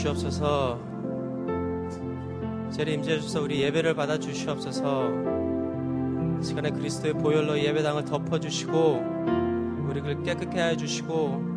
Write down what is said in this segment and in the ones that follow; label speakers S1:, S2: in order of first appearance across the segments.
S1: 주시옵소서. 자리 임재해 주셔서 우리 예배를 받아 주시옵소서. 시간에 그리스도의 보혈로 예배당을 덮어 주시고 우리를 깨끗게 하여 주시고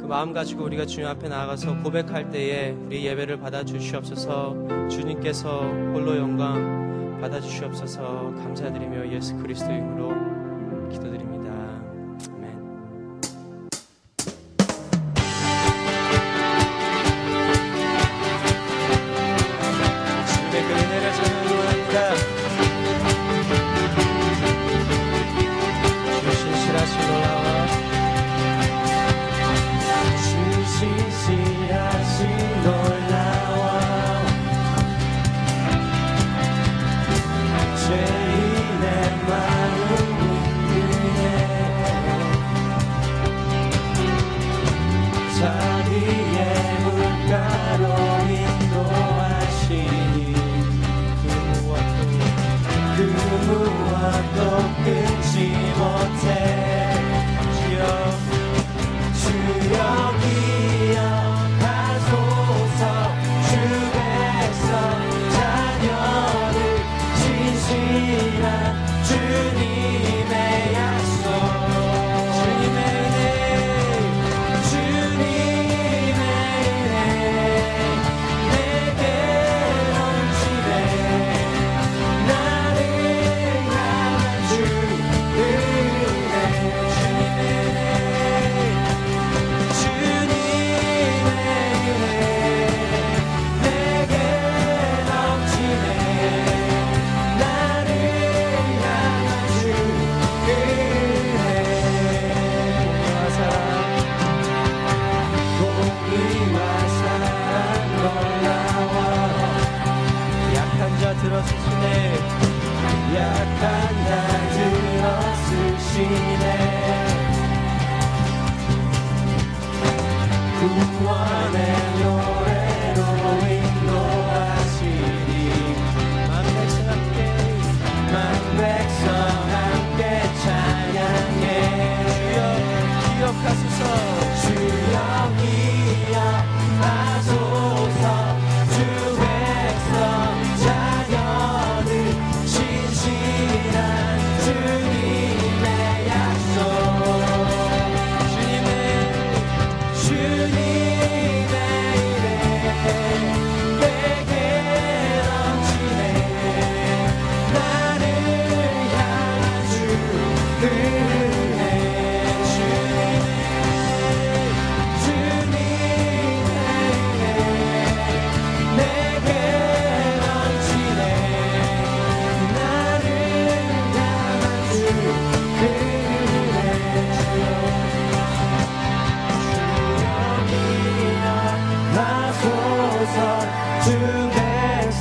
S1: 그 마음 가지고 우리가 주님 앞에 나아가서 고백할 때에 우리 예배를 받아 주시옵소서. 주님께서 홀로 영광 받아 주시옵소서. 감사드리며 예수 그리스도 이름으로 기도드립니다. 눈물과 또 끊지 못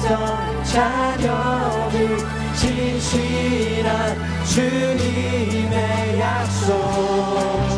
S1: 백성 자녀를 진실한 주님의 약속.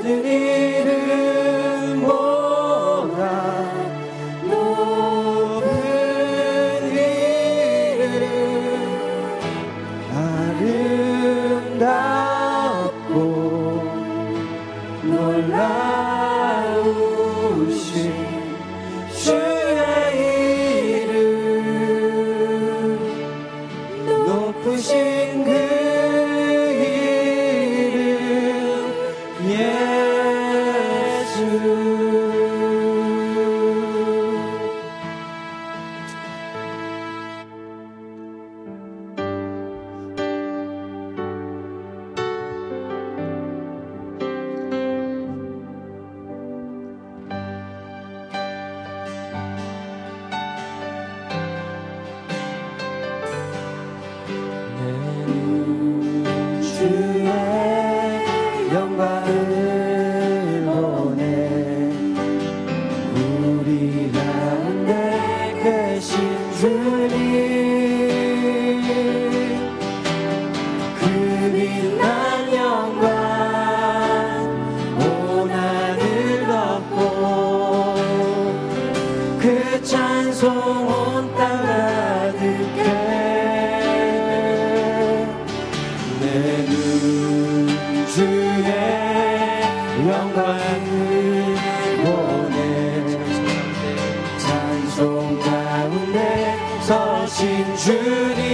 S1: Adonai. 영광을 보내 찬송 가운데 서신 주님.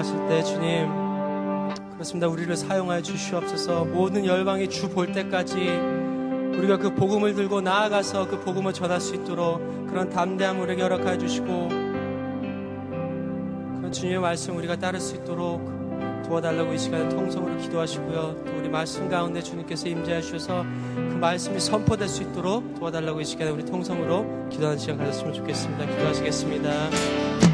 S1: 기도하실 때 주님 그렇습니다. 우리를 사용하여 주시옵소서 모든 열방이 주 볼 때까지 우리가 그 복음을 들고 나아가서 그 복음을 전할 수 있도록 그런 담대함 우리에게 허락하여 주시고 그런 주님의 말씀 우리가 따를 수 있도록 도와달라고 이 시간에 통성으로 기도하시고요. 또 우리 말씀 가운데 주님께서 임재해 주셔서 그 말씀이 선포될 수 있도록 도와달라고 이 시간에 우리 통성으로 기도하는 시간 가졌으면 좋겠습니다. 기도하시겠습니다.